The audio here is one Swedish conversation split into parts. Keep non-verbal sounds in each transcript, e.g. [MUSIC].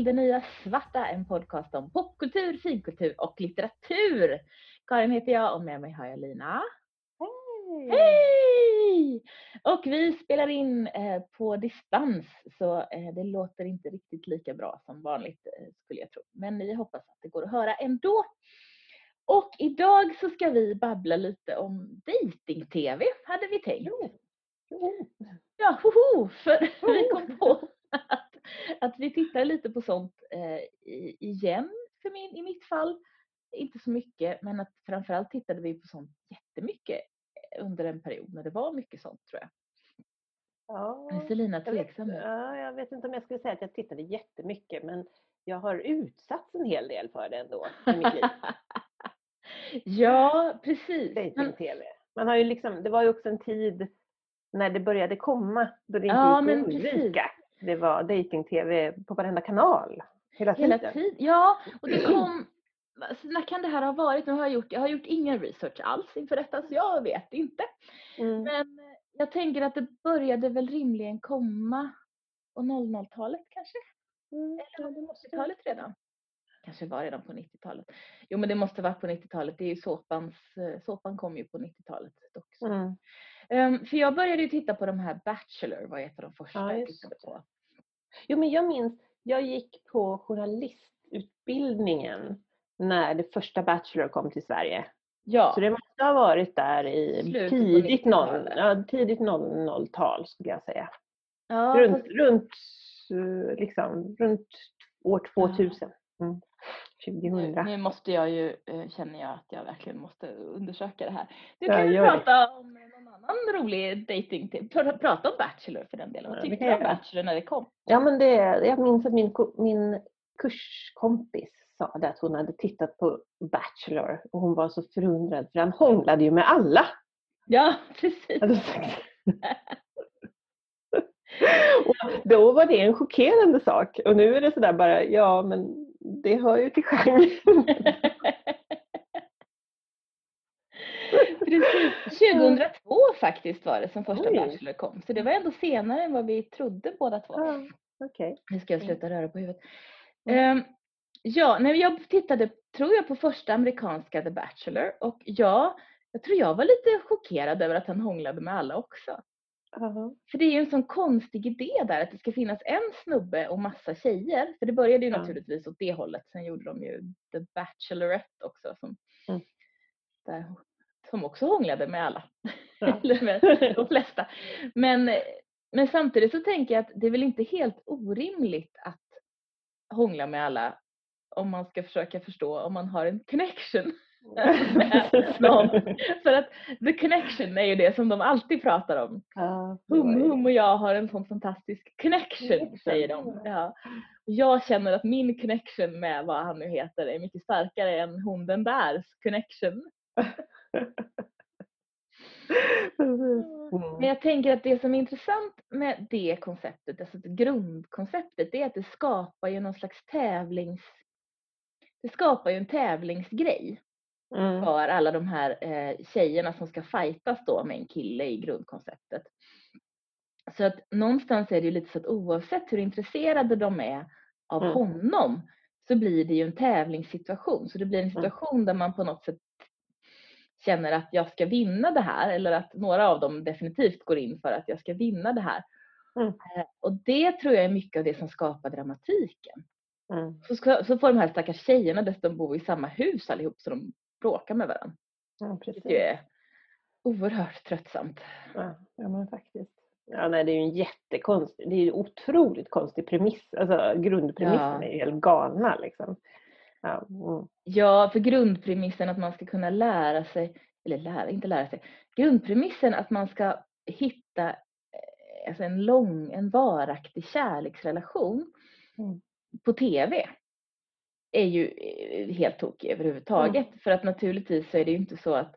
till Det Nya Svarta, en podcast om popkultur, finkultur och litteratur. Karin heter jag och med mig har jag Lina. Hej! Hej! Och vi spelar in eh, på distans så eh, det låter inte riktigt lika bra som vanligt eh, skulle jag tro. Men vi hoppas att det går att höra ändå. Och idag så ska vi babbla lite om dating-tv hade vi tänkt. Jo. Jo. Ja, hoho, för vi kom på att, vi tittar lite på sånt eh, i- igen för min, i mitt fall. Inte så mycket, men att framförallt tittade vi på sånt jättemycket under en period när det var mycket sånt tror jag. Ja, Nu ser Lina jag vet, tveksam ut. ja, jag vet inte om jag skulle säga att jag tittade jättemycket men jag har utsatts en hel del för det ändå i mitt liv. [LAUGHS] ja, precis. Men, Dating-tv. Man har ju liksom, det var ju också en tid när det började komma då det inte Ja, gick att undvika. Det var dating-tv på varenda kanal hela hela tiden. tiden. Ja, och det kom... Alltså, när kan det här ha varit? Nu har jag, gjort, jag har gjort ingen research alls inför detta så jag vet inte. Mm. Men eh, jag tänker att det började väl rimligen komma på 00-talet kanske? Mm, Eller ja, var det det måste- 80-talet redan? Kanske var redan på 90-talet. Jo men det måste vara på 90-talet. Det är ju såpans, eh, såpan kom ju på 90-talet också. Mm. Ehm, för jag började ju titta på de här Bachelor, var ett av de första Ja, jag tittade på. Jo, men jag minns, jag gick på journalistutbildningen när det första Bachelor kom till Sverige. Ja, Så det måste ha varit där i tidigt, 90-talet. 00, ja, tidigt 00-tal skulle jag säga. ja runt, fast- runt, liksom, runt år 2000. Mm. nu, 2000. nu måste jag ju, eh, känner jag att jag verkligen måste undersöka det här. Du Ja, kan det. prata om annan rolig dating pr- Prata om Bachelor för den delen. Vad tyckte du om. Bachelor när det kom? Ja, men det, jag minns att min, min kurskompis sa det att hon hade tittat på Bachelor och hon var så förundrad för han hånglade ju med alla. Ja, [LAUGHS] precis. och då var det en chockerande sak och nu är det sådär bara, ja men det hör ju till genren. [LAUGHS] Precis. [LAUGHS] 2002 faktiskt var det som första Oj. Bachelor kom. Så det var ändå senare än vad vi trodde båda två. Ja, Okej. Nu ska jag sluta röra på huvudet. Mm. Ehm, ja, när jag tittade, tror jag, på första amerikanska The Bachelor och ja, jag tror jag var lite chockerad över att han hånglade med alla också. Ja. För det är ju en sån konstig idé där att det ska finnas en snubbe och massa tjejer. För det började ju Ja. naturligtvis åt det hållet. Sen gjorde de ju The Bachelorette också som, Mm. där, som också hånglade med alla. Ja. [LAUGHS] Eller med de flesta. Men, men samtidigt så tänker jag att det är väl inte helt orimligt att hångla med alla om man ska försöka förstå om man har en connection [LAUGHS] med någon. För att the connection är ju det som de alltid pratar om. Det Hum, hum och jag har en sån fantastisk connection, säger de. Ja. Jag känner att min connection med vad han nu heter är mycket starkare än hon den där connection. [LAUGHS] [LAUGHS] Precis. Men Mm. jag tänker att det som är intressant med det konceptet, alltså det grundkonceptet, det är att det skapar ju någon slags tävlings... Det skapar ju en tävlingsgrej Mm. för alla de här eh, tjejerna som ska fightas då med en kille i grundkonceptet. Så att någonstans är det ju lite så att oavsett hur intresserade de är av Mm. honom så blir det ju en tävlingssituation. Så det blir en Mm. situation där man på något sätt känner att jag ska vinna det här eller att några av dem definitivt går in för att jag ska vinna det här. Mm. Eh, Och det tror jag är mycket av det som skapar dramatiken. Mm. Så, ska, så får de här stackars tjejerna dessutom bo i samma hus allihop så de bråkar med varandra. Ja, precis. Ju är oerhört tröttsamt. Ja, ja, men faktiskt. Ja, nej, det är ju en jättekonstig, det är ju otroligt konstig premiss. Alltså grundpremissen Ja. är ju helt galna liksom. Ja, mm. Ja, för grundpremissen att man ska kunna lära sig, eller lära, inte lära sig, grundpremissen att man ska hitta eh, alltså en lång, en varaktig kärleksrelation Mm. på TV är ju eh, helt tokig överhuvudtaget. För att naturligtvis så är det ju inte så att,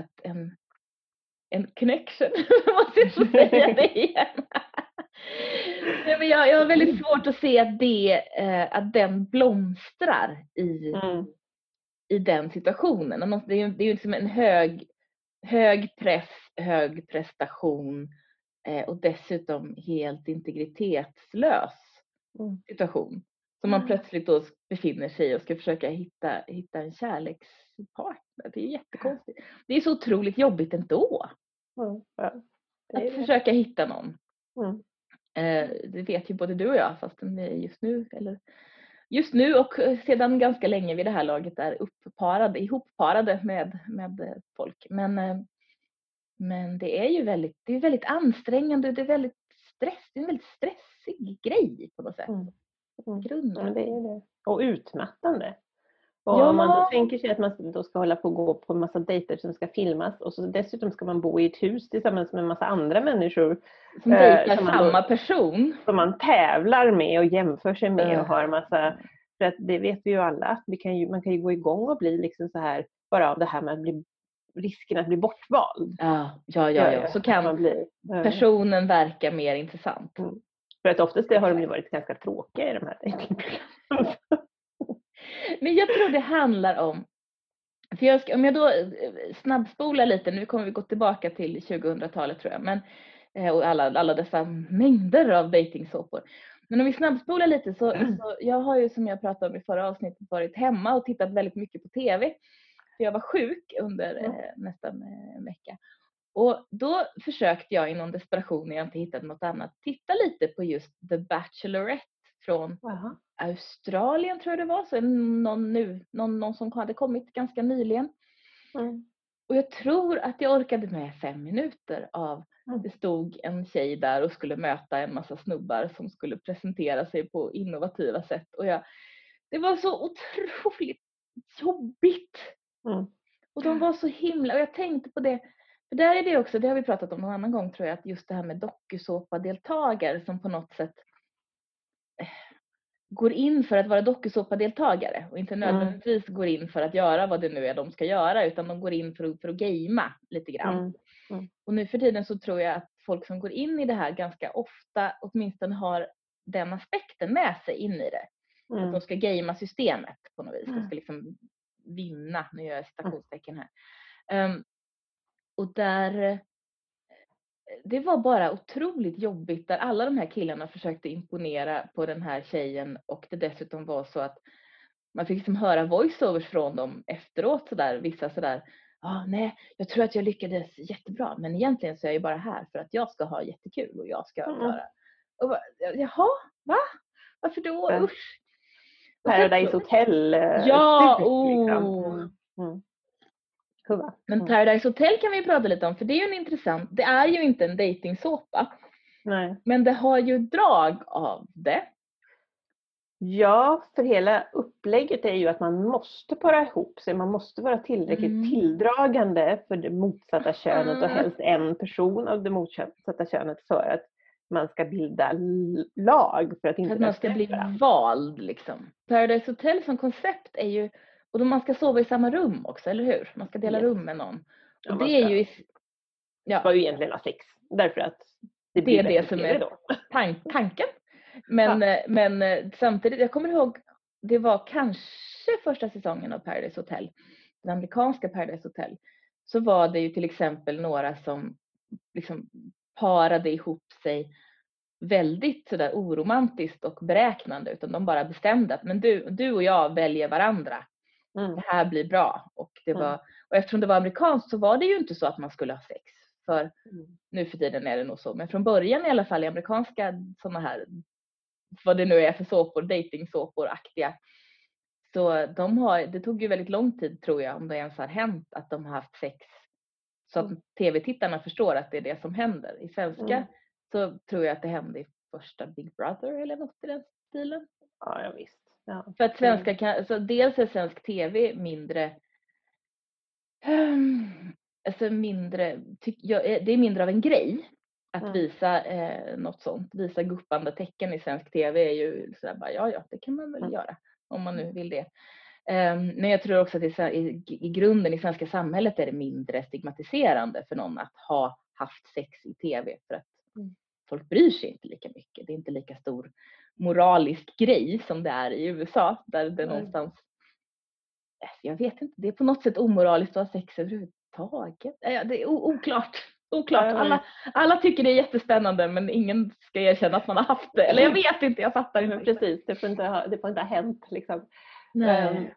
att en, en connection, [LAUGHS] måste jag säga det [LAUGHS] igen. Nej, men jag, jag har väldigt svårt att se att, det, eh, att den blomstrar i, Mm. i den situationen. Något- Det är ju det är liksom en hög, hög press, hög prestation eh, och dessutom helt integritetslös Mm. situation Som man Mm. plötsligt då befinner sig i och ska försöka hitta, hitta en kärlekspartner. Det är jättekonstigt. Det är så otroligt jobbigt ändå. Mm. Ja. Att försöka hitta någon. Mm. Eh, det vet ju både du och jag fast just nu, eller just nu och eh, sedan ganska länge vid det här laget är uppparade, ihopparade med, med eh, folk. Men, men det är ju väldigt, det är väldigt ansträngande och det är väldigt stress, det är en väldigt stressig grej på något sätt. Mm. Mm. Grunden. Ja, det är det. Och utmattande. Och Ja. om man då tänker sig att man då ska hålla på och gå på en massa dejter som ska filmas och så dessutom ska man bo i ett hus tillsammans med en massa andra människor Som eh, dejtar som man då- samma person. som man tävlar med och jämför sig med Eh. och har en massa för att det vet vi ju alla att vi kan ju, man kan ju gå igång och bli liksom så här bara av det här med att bli risken att bli bortvald. Ja, ja, ja, ja. så att kan man blir, eh, personen verka mer intressant. För att oftast det har de ju varit ganska tråkiga i de här dejtingprogrammen. Men jag tror det handlar om, för jag ska, om jag då eh, snabbspolar lite, nu kommer vi gå tillbaka till 2000-talet tror jag, men, eh, och alla, alla dessa mängder av dejtingsåpor. Men om vi snabbspolar lite så, så, jag har ju som jag pratade om i förra avsnittet varit hemma och tittat väldigt mycket på TV. För jag var sjuk under Mm. eh, nästan eh, en vecka. Och då försökte jag i någon desperation när jag inte hittade något annat titta lite på just The Bachelorette från Jaha. Australien tror jag det var, så någon, nu, någon, någon som hade kommit ganska nyligen. Mm. Och jag tror att jag orkade med fem minuter av, Mm. det stod en tjej där och skulle möta en massa snubbar som skulle presentera sig på innovativa sätt. Och jag, det var så otroligt jobbigt. Mm. Och de var så himla, och jag tänkte på det, för där är det också, det har vi pratat om någon annan gång tror jag, att just det här med dokusåpadeltagare som på något sätt går in för att vara dokusåpadeltagare och inte Mm. nödvändigtvis går in för att göra vad det nu är de ska göra utan de går in för att, för att gamea lite grann. Mm. Och nu för tiden så tror jag att folk som går in i det här ganska ofta åtminstone har den aspekten med sig in i det. Att Mm. de ska gamea systemet på något vis. De Mm. ska liksom vinna, nu gör jag citationstecken här. Ehm, och där, det var bara otroligt jobbigt där alla de här killarna försökte imponera på den här tjejen och det dessutom var så att man fick liksom höra voiceovers från dem efteråt sådär, vissa sådär, ah, nej, jag tror att jag lyckades jättebra, men egentligen så är jag ju bara här för att jag ska ha jättekul och jag ska Mm. vara, och bara, jaha, va? Varför då? Usch. Paradise Hotel. eh, Ja, liksom. oh. Mm. Kuva. Men Mm. Paradise Hotel kan vi prata lite om för det är ju en intressant, det är ju inte en dejtingsåpa Nej. men det har ju drag av det. Ja, för hela upplägget är ju att man måste para ihop sig. Man måste vara tillräckligt Mm. tilldragande för det motsatta könet och Mm. helst en person av det motsatta könet för att man ska bilda lag för att inte att man ska bli vald liksom. Paradise Hotel som koncept är ju, och då man ska sova i samma rum också, eller hur? Man ska dela Yes. rum med någon. Ja, Och det är ju, ja. ska ju egentligen ha sex. Därför att det Det är det som är- då. tan- [LAUGHS] tanken. Men, eh, men eh, samtidigt, jag kommer ihåg, det var kanske första säsongen av Paradise Hotel, den amerikanska Paradise Hotel, så var det ju till exempel några som liksom parade ihop sig väldigt sådär oromantiskt och beräknande utan de bara bestämde att men du, du och jag väljer varandra. Mm. Det här blir bra. Och, det Mm. var, och eftersom det var amerikanskt så var det ju inte så att man skulle ha sex. För Mm. nu för tiden är det nog så. Men från början i alla fall i amerikanska sådana här, vad det nu är för såpor, dejtingsåpor-aktiga. Så de har, det tog ju väldigt lång tid tror jag, om det ens har hänt, att de har haft sex. Så att Mm. tv-tittarna förstår att det är det som händer. I svenska Mm. så tror jag att det hände i första Big Brother eller något i den stilen. Ja, ja visst. Ja. För att svenska kan, så dels är svensk tv mindre, ehm, alltså mindre, tyck, eh, det är mindre av en grej att Mm. visa eh, något sånt. Visa guppande tecken i svensk tv är ju sådär bara, ja ja, det kan man väl Mm. göra om man nu vill det. Ehm, men jag tror också att i, i, i grunden i svenska samhället är det mindre stigmatiserande för någon att ha haft sex i tv för att Mm. folk bryr sig inte lika mycket. Det är inte lika stor moralisk grej som det är i USA där det Nej. någonstans, Alltså, jag vet inte, det är på något sätt omoraliskt att ha sex överhuvudtaget. Ja, Det är oklart. Oklart. Alla, alla tycker det är jättespännande men ingen ska erkänna att man har haft det. Eller jag vet inte, jag fattar inte. precis, det får inte ha, det får inte ha hänt liksom. Nej.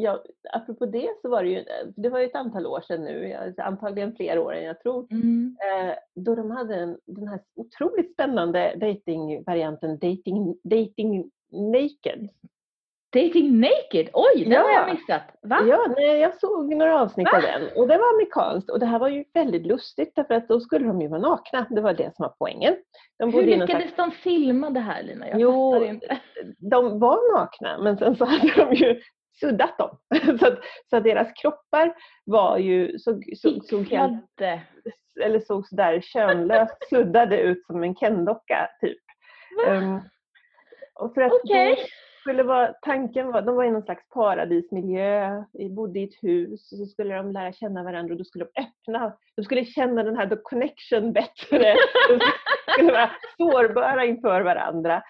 Ja, apropå det så var det ju, det var ju ett antal år sedan nu, antagligen fler år än jag tror, Mm. eh, då de hade en, den här otroligt spännande datingvarianten Dating, dating Naked. Dating naked, oj den har Ja. jag missat. Va? Ja, nej, jag såg några avsnitt Va? av den och det var amerikanskt och det här var ju väldigt lustigt därför att då skulle de ju vara nakna. Det var det som var poängen. De, Hur lyckades de filma det här Lina? Jag Jo, inte. de var nakna men sen så hade de ju suddat dem. [LAUGHS] Så att, så att deras kroppar var ju, såg, såg, såg, helt, eller såg sådär könlöst [LAUGHS] suddade ut som en Ken-docka typ. Ehm, och för att det skulle vara, tanken var, de var i någon slags paradismiljö, de bodde i ett hus och så skulle de lära känna varandra och då skulle de öppna, de skulle känna den här the connection bättre. [LAUGHS] De skulle vara sårbara inför varandra.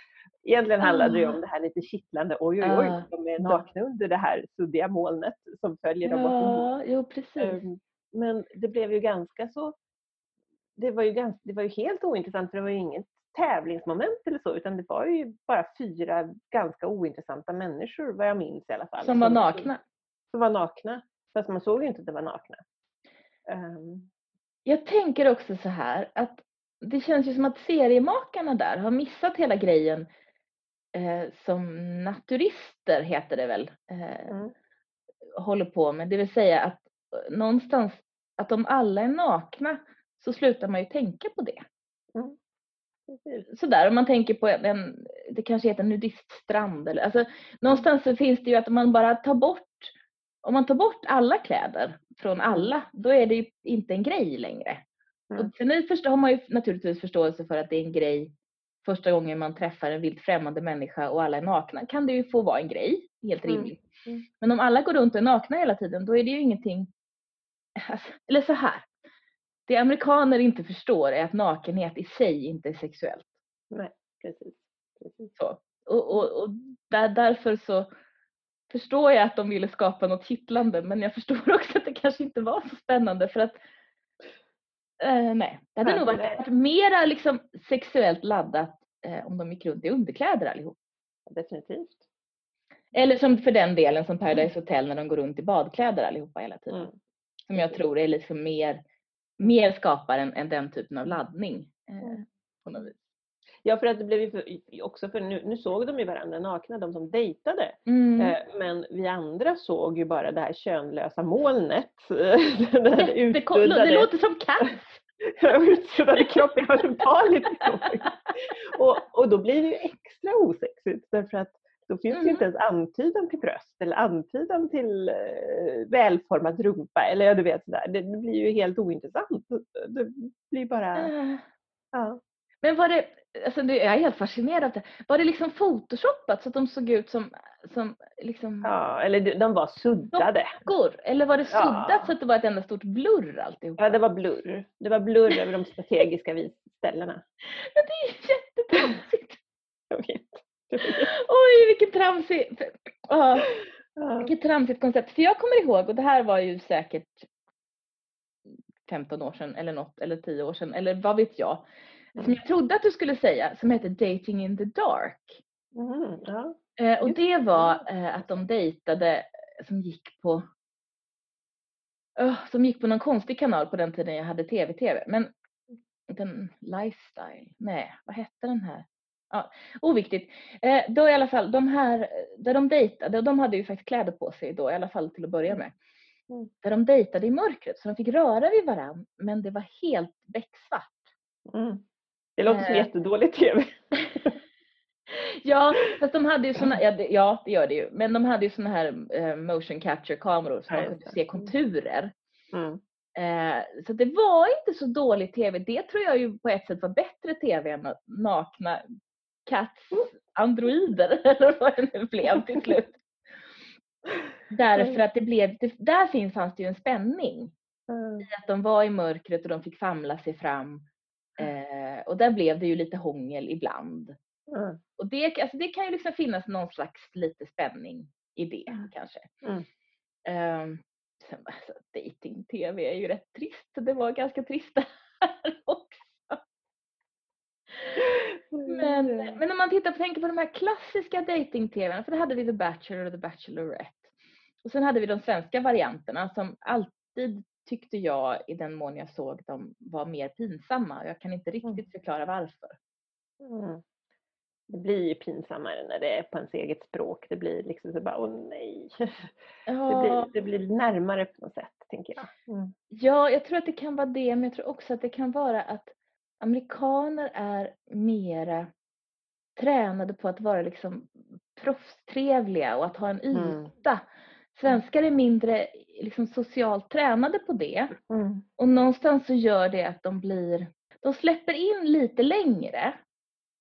Egentligen handlade det ju om det här lite kittlande, oj oj oj, Ah, de är nakna under det här suddiga molnet som följer dem Ja, jo precis. Ehm, Men det blev ju ganska så, det var ju, ganska, det var ju helt ointressant för det var ju inget tävlingsmoment eller så utan det var ju bara fyra ganska ointressanta människor vad jag minns i alla fall. Som var nakna. Som var nakna. Fast man såg ju inte att de var nakna. Ehm, Jag tänker också så här att det känns ju som att seriemakarna där har missat hela grejen eh, som naturister heter det väl, eh, Mm. håller på med. Det vill säga att eh, någonstans att om alla är nakna så slutar man ju tänka på det. precis. Sådär om man tänker på en, det kanske heter nudiststrand eller alltså någonstans så finns det ju att om man bara tar bort, om man tar bort alla kläder från alla, då är det ju inte en grej längre. Mm. Och sen är det förstå, har man ju naturligtvis förståelse för att det är en grej första gången man träffar en vilt främmande människa och alla är nakna kan det ju få vara en grej, helt Mm. rimligt. Mm. Men om alla går runt och är nakna hela tiden då är det ju ingenting, [LAUGHS] alltså, eller så här. Det amerikaner inte förstår är att nakenhet i sig inte är sexuellt. Nej, precis. precis. Så. Och, och, och där, därför så förstår jag att de ville skapa något kittlande men jag förstår [LAUGHS] också att det kanske inte var så spännande för att eh, nej, det hade Nej, nog varit, nej. varit mera liksom sexuellt laddat eh, om de gick runt i underkläder allihop. Definitivt. Eller som för den delen som Paradise Hotel när de går runt i badkläder allihopa hela tiden. Mm. Som jag tror är liksom mer, mer skapar än, än den typen av laddning. Eh, på något vis. Ja, för att det blev ju också för nu, nu såg de ju varandra nakna, de som dejtade. Mm. Eh, Men vi andra såg ju bara det här könlösa molnet. [LAUGHS] Den här Jättekonstigt. Det utsuddade, låter som katt. [LAUGHS] utsuddade kroppen. Det var så. Och, och då blir det ju extra osexigt därför att då finns det ju inte ens antydan till bröst eller antydan till eh, välformad rumpa eller ja, du vet sådär. Det, det blir ju helt ointressant. Det blir bara, Eh, ja. Men var det, alltså det, jag är helt fascinerad av det. Var det liksom photoshoppat så att de såg ut som, som liksom ja eller de- var suddade. dockor? Eller var det Ja. suddat så att det var ett enda stort blurr alltihopa? Ja, det var blurr. Det var blurr över de strategiska ställena. [LAUGHS] Men det är ju jättetramsigt. Jag vet. Oj, vilket tramsigt, ja, Ja. vilket tramsigt koncept. För jag kommer ihåg, och det här var ju säkert 15 år sedan eller något, eller 10 år sedan, eller vad vet jag. Som Mm. jag trodde att du skulle säga, som heter Dating in the Dark. Mm, ja. Eh, och det var eh, att de dejtade som gick på som gick på någon konstig kanal på den tiden jag hade tv-tv. Men den Lifestyle, nej vad hette den här? Ja, oviktigt. Eh, då i alla fall, de här eh, där de dejtade, och de hade ju faktiskt kläder på sig då i alla fall till att börja med. Mm. Där de dejtade i mörkret så de fick röra vid varann men det var helt becksvart. Mm. Det låter som Eh. jättedålig tv. [LAUGHS] Ja, fast de hade ju såna, ja det, ja det gör det ju, men de hade ju såna här eh, motion capture kameror så man kunde se konturer. Mm. Eh, så det var inte så dålig tv. Det tror jag ju på ett sätt var bättre tv än att nakna cats androider [LAUGHS] eller vad det nu blev till slut. Därför att det blev, det, där finns, fanns det ju en spänning. Mm. i Att de var i mörkret och de fick famla sig fram. Eh, och där blev det ju lite hångel ibland. Mm. Och det, alltså det kan ju liksom finnas någon slags lite spänning i det Mm. kanske. Mm. Um, sen, alltså, dating-tv är ju rätt trist. Det var ganska trist. här [LAUGHS] också. Men, men om man tittar på, tänker på de här klassiska dating-tvn, för då hade vi The Bachelor och The Bachelorette. Och sen hade vi de svenska varianterna som alltid tyckte jag, i den mån jag såg dem, var mer pinsamma. Jag kan inte riktigt Mm. förklara varför. Mm. Det blir ju pinsammare när det är på ens eget språk. Det blir liksom så bara, åh nej. [LAUGHS] Det Ja, blir, det blir närmare på något sätt, tänker jag. Mm. ja, jag tror att det kan vara det, men jag tror också att det kan vara att amerikaner är mera tränade på att vara liksom proffstrevliga och att ha en Mm. Svenskar är mindre liksom socialt tränade på det. Mm. Och någonstans så gör det att de blir, de släpper in lite längre.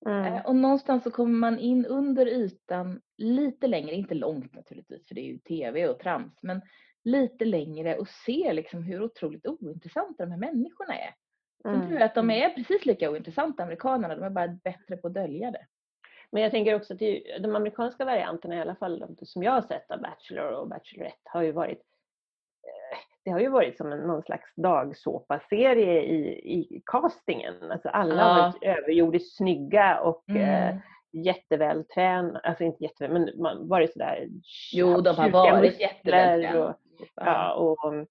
Mm. Eh, Och någonstans så kommer man in under ytan lite längre, inte långt naturligtvis för det är ju tv och trams, men lite längre och ser liksom hur otroligt ointressanta de här människorna är. Mm. tror jag att de är precis lika ointressanta amerikanerna, de är bara bättre på att dölja det. Men jag tänker också att de amerikanska varianterna i alla fall, de som jag har sett av Bachelor och Bachelorette har ju varit eh, det har ju varit som en, någon slags dagsåpaserie i, i castingen. Alltså alla Ja. har varit överjordiskt snygga och eh, Mm. jättevältränade, alltså inte jätteväl, men man varit sådär Jo, de har varit jättevältränade. och, ja, och um,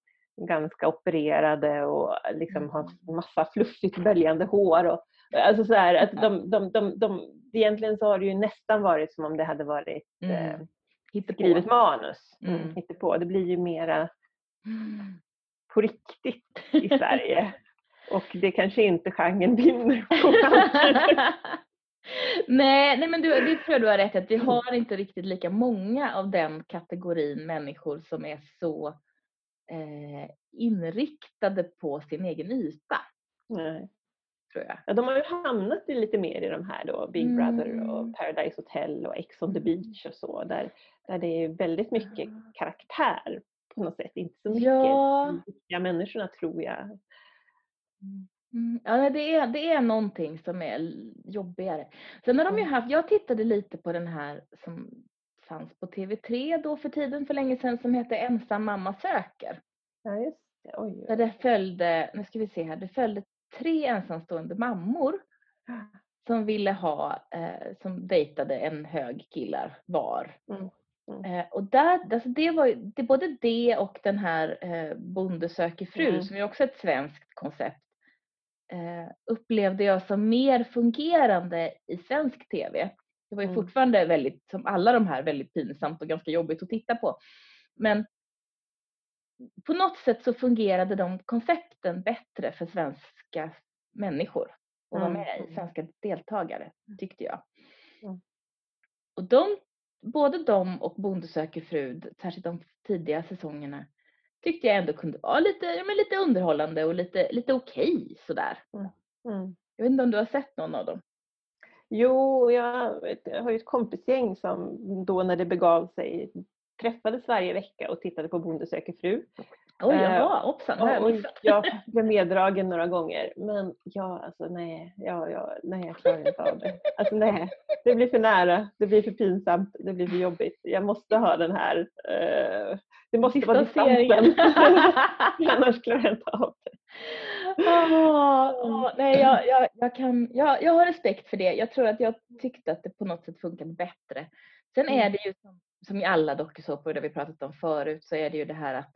ganska opererade och liksom har Mm. massa fluffigt böljande hår. Och, alltså så här, att de, de, de, de, egentligen så har det ju nästan varit som om det hade varit eh, Mm. Hittepå. skrivet manus. Mm. Mm. på. Det blir ju mera Mm. på riktigt i Sverige. [LAUGHS] Och det kanske inte genren vinner på [LAUGHS] nej, nej, men du, det tror jag du har rätt att vi har inte riktigt lika många av den kategorin människor som är så eh, inriktade på sin egen yta, Nej. Tror jag. Ja, de har ju hamnat i lite mer i de här då, Big Brother Mm. och Paradise Hotel och Ex on the beach och så, där, där det är väldigt mycket karaktär på något sätt, inte så mycket Ja. riktiga människorna tror jag. Mm, ja, det är, det är någonting som är jobbigare. Sen har de ju Mm. haft, jag tittade lite på den här som fanns på TV3 då för tiden för länge sedan som hette Ensam mamma söker. Ja, just det. Oj, Där det följde, nu ska vi se här, det följde tre ensamstående mammor som ville ha, eh, som dejtade en hög killar var. Mm, mm. Eh, och där, alltså det var ju, det, både det och den här eh, Bonde söker fru Mm. som är också ett svenskt koncept eh, upplevde jag som mer fungerande i svensk tv. Det var ju Mm. fortfarande väldigt, som alla de här, väldigt pinsamt och ganska jobbigt att titta på. Men på något sätt så fungerade de koncepten bättre för svenska människor att vara Mm, med i, mm. svenska deltagare, tyckte jag. Mm. Och de, både de och Bonde söker fru, särskilt de tidiga säsongerna, tyckte jag ändå kunde vara lite, ja, men lite underhållande och lite, lite okej sådär. Mm. Jag vet inte om du har sett någon av dem? Jo, jag, jag har ju ett kompisgäng som då när det begav sig träffades varje vecka och tittade på Bonde söker fru. Oj, Eh, jaha, hoppsan, det har Och, jag jag [LAUGHS] blev meddragen några gånger. Men ja, alltså nej, ja, ja, nej, jag klarar inte av det. Alltså nej, det blir för nära, det blir för pinsamt, det blir för jobbigt. Jag måste ha den här, eh, det måste vara distansen. [LAUGHS] Annars klarar jag inte av det. Åh, åh, nej, jag, jag, jag, kan, jag, jag har respekt för det. Jag tror att jag tyckte att det på något sätt funkade bättre. Sen är Mm. det ju som, som i alla dokusåpor, det vi pratat om förut, så är det ju det här att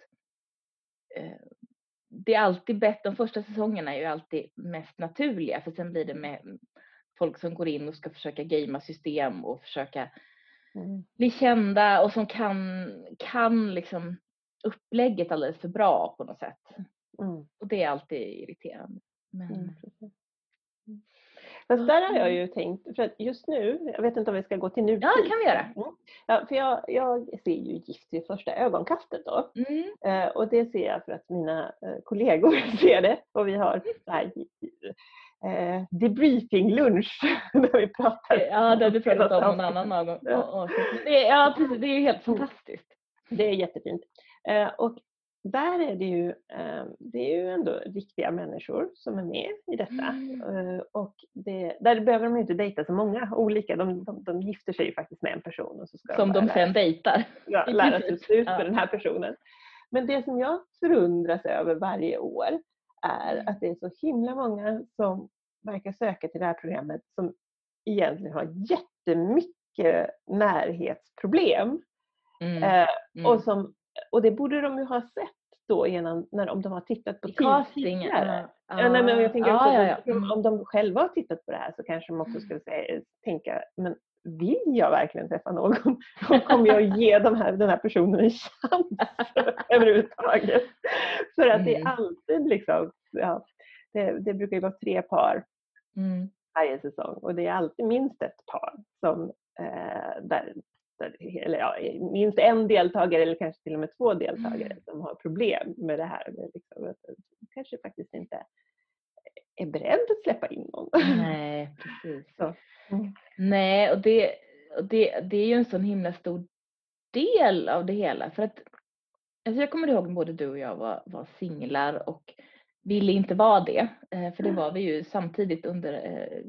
eh, det är alltid bättre, de första säsongerna är ju alltid mest naturliga för sen blir det med folk som går in och ska försöka gamea system och försöka Mm. bli kända och som kan, kan liksom upplägget alldeles för bra på något sätt. Mm. Och det är alltid irriterande. Men, Mm. Fast där har jag ju tänkt, för att just nu, jag vet inte om vi ska gå till nutid. Ja, det kan vi göra. Mm. Ja, för jag, jag ser ju Gift vid första ögonkastet då. Mm. Eh, och det ser jag för att mina eh, kollegor [LAUGHS] ser det. Och vi har så här, eh, debriefing-lunch där [LAUGHS] vi pratar. Ja, det har du pratat om någon annan gång. Ja. Ja, precis. Det är ju helt fantastiskt. Det är jättefint. Eh, och där är det ju, eh, det är ju ändå riktiga människor som är med i detta. Mm. Eh, och det, där behöver de ju inte dejta så många olika. De, de, de gifter sig ju faktiskt med en person. Och så ska Som de lära sen dejtar. ja, lära sig [LAUGHS] ut med den här personen. Men det som jag förundras över varje år är Mm. att det är så himla många som verkar söka till det här programmet som egentligen har jättemycket närhetsproblem. Mm. Eh, Mm. och, som, och det borde de ju ha sett då innan, när, om de har tittat på I tid castingen. tidigare. Ja, Ja, nej, men jag tänker ja, också ja, om- Mm. om de själva har tittat på det här så kanske de också skulle säga, tänka, men vill jag verkligen träffa någon? [LAUGHS] Och kommer jag ge de här, den här personen en chans [LAUGHS] överhuvudtaget? För att det är Mm. alltid liksom, ja, det, det brukar ju vara tre par Mm. varje säsong och det är alltid minst ett par som eh, där, där, eller ja, minst en deltagare eller kanske till och med två deltagare Mm. som har problem med det här. Med liksom, att kanske faktiskt inte är beredd att släppa in någon. Nej, precis. Mm. Nej, och, det, och det, det är ju en sån himla stor del av det hela. För att alltså jag kommer ihåg när både du och jag var, var singlar och ville inte vara det. Eh, för det var vi ju samtidigt under eh,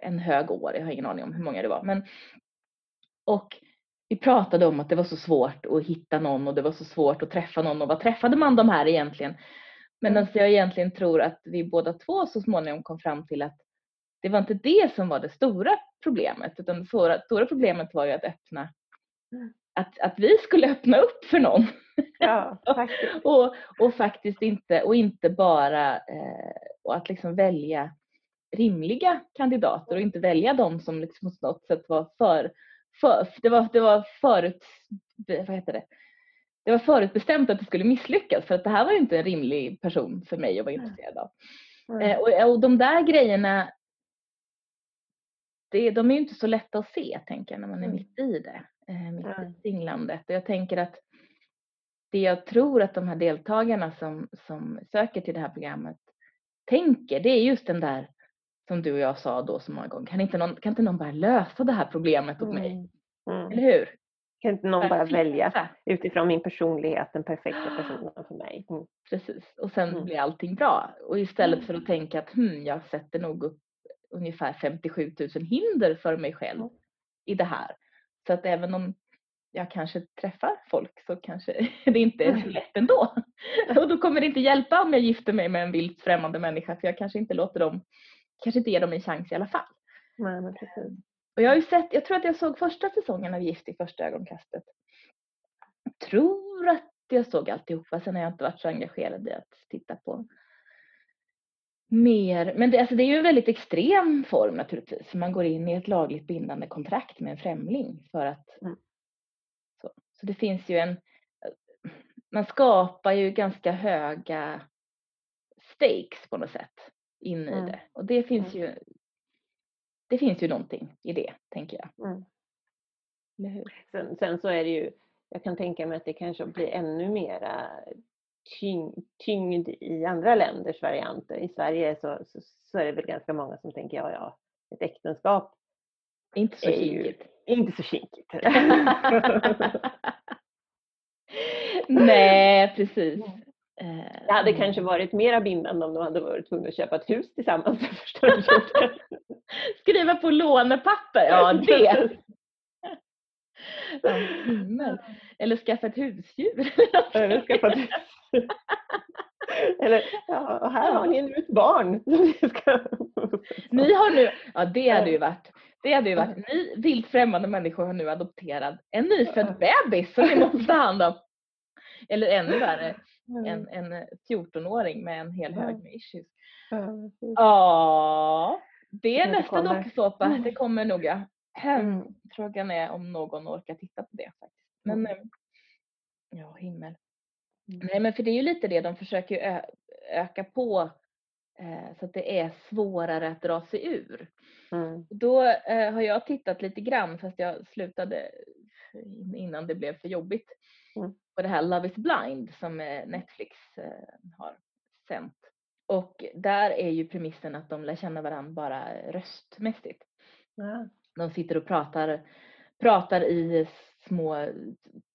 en hög år. Jag har ingen aning om hur många det var. Men, och vi pratade om att det var så svårt att hitta någon och det var så svårt att träffa någon och vad träffade man de här egentligen? Men Mm. alltså jag egentligen tror att vi båda två så småningom kom fram till att det var inte det som var det stora problemet utan det stora, stora problemet var ju att öppna Mm. att, att vi skulle öppna upp för någon Ja, [LAUGHS] och, och faktiskt inte och inte bara eh, och att liksom välja rimliga kandidater och inte välja de som liksom på något sätt var för, för det var, det var förut, vad heter det? Det var förutbestämt att det skulle misslyckas för att det här var ju inte en rimlig person för mig att vara intresserad av. Mm. Eh, och, och de där grejerna, det, de är ju inte så lätta att se tänker jag när man är Mm. mitt i det. Eh, mitt Nej. i singlandet. Och jag tänker att det jag tror att de här deltagarna som, som söker till det här programmet tänker, det är just den där som du och jag sa då så många gånger, kan inte någon, kan inte någon bara lösa det här problemet åt mig? Mm. Mm. Eller hur? Kan inte någon bara välja utifrån min personlighet den perfekta personen för mig? Mm. Precis, och sen Mm. blir allting bra. Och istället för att tänka att hmm, jag sätter nog upp ungefär 57 000 hinder för mig själv Mm. i det här. Så att även om jag kanske träffar folk så kanske [LAUGHS] det inte är så [LAUGHS] lätt ändå. [LAUGHS] Och då kommer det inte hjälpa om jag gifter mig med en vilt främmande människa för jag kanske inte låter dem, kanske inte ger dem en chans i alla fall. Nej, men precis. Och jag har ju sett, jag tror att jag såg första säsongen av Gift i första ögonkastet. Jag tror att jag såg alltihopa, sen har jag inte varit så engagerad i att titta på mer. Men det, alltså det är ju en väldigt extrem form naturligtvis. Man går in i ett lagligt bindande kontrakt med en främling för att Mm. så. så det finns ju en, man skapar ju ganska höga stakes på något sätt in i Mm. det. Och det finns ju det finns ju någonting i det, tänker jag. Mm. Sen, sen så är det ju, jag kan tänka mig att det kanske blir ännu mera tyng, tyngd i andra länders varianter. I Sverige så, så, så är det väl ganska många som tänker, ja ja, ett äktenskap Inte så är ju kinkigt. inte så kinkigt. [LAUGHS] Nej, precis. Eh, Det hade mm. kanske varit mera bindande om de hade varit tvungna att köpa ett hus tillsammans. [LAUGHS] Skriva på lånepapper, ja [LAUGHS] det. Ja. Eller skaffa ett husdjur. Eller skaffa ett hus. [LAUGHS] Eller, ja, här har ni nu ett barn. Ni har nu, ja det hade ju varit, det hade ju varit, ni vilt främmande människor har nu adopterat en nyfödd bebis som ni måste ta hand om. Eller ännu värre, en, en 14-åring med en hel hög med issues. Ja, det är det nästa dokusåpa. Mm. Det kommer nog ja. Mm. Frågan är om någon orkar titta på det faktiskt. Men eh, ja, himmel. Mm. Nej, men för det är ju lite det de försöker ju öka på eh, så att det är svårare att dra sig ur. Mm. Då eh, har jag tittat lite grann fast jag slutade in- innan det blev för jobbigt Mm. På det här Love is blind som eh, Netflix eh, har sänt. Och där är ju premissen att de lär känna varandra bara röstmässigt. Ja. De sitter och pratar, pratar i små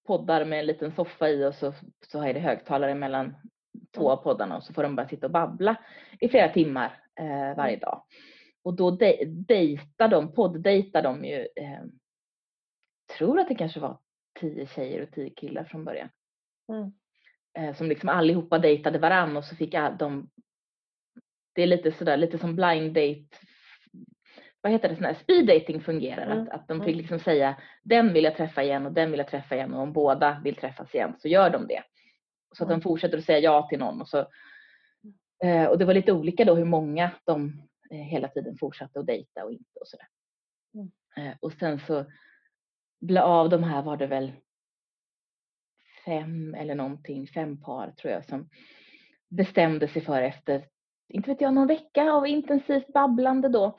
poddar med en liten soffa i och så, så är det högtalare mellan två av poddarna och så får de bara sitta och babbla i flera timmar eh, varje dag. Och då de, dejtar de, podddejtar de ju, eh, tror att det kanske var tio tjejer och tio killar från början. Mm. Eh, som liksom allihopa dejtade varann och så fick de det är lite sådär, lite som blind date vad heter det, sån här speed dating fungerar. Mm, Att, att de mm. fick liksom säga den vill jag träffa igen och den vill jag träffa igen och om båda vill träffas igen så gör de det. Så att de Mm. fortsätter att säga ja till någon och så eh, och det var lite olika då hur många de eh, hela tiden fortsatte att dejta och inte och sådär. Mm. Och sen så av de här var det väl fem eller någonting, fem par tror jag som bestämde sig för efter, inte vet jag, någon vecka av intensivt babblande då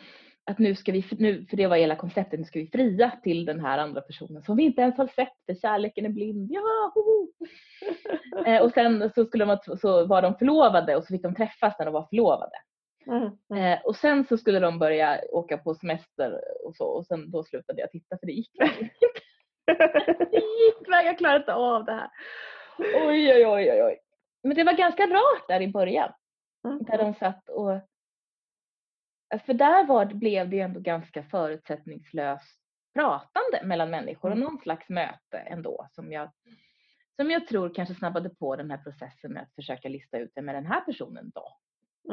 att nu ska vi, nu, för det var hela konceptet, nu ska vi fria till den här andra personen som vi inte ens har sett för kärleken är blind. Ja, [LAUGHS] eh, och sen så, skulle de, så var de förlovade och så fick de träffas när de var förlovade. Mm. Mm. Eh, och sen så skulle de börja åka på semester och så och sen då slutade jag titta för det gick inte. [LAUGHS] Det gick verkligen, jag klarade inte av det här. Oj, oj, oj, oj. Men det var ganska rart där i början. Mm. Där de satt och... För där var, blev det ju ändå ganska förutsättningslöst pratande mellan människor och Mm. någon slags möte ändå som jag, som jag tror kanske snabbade på den här processen med att försöka lista ut det med den här personen då.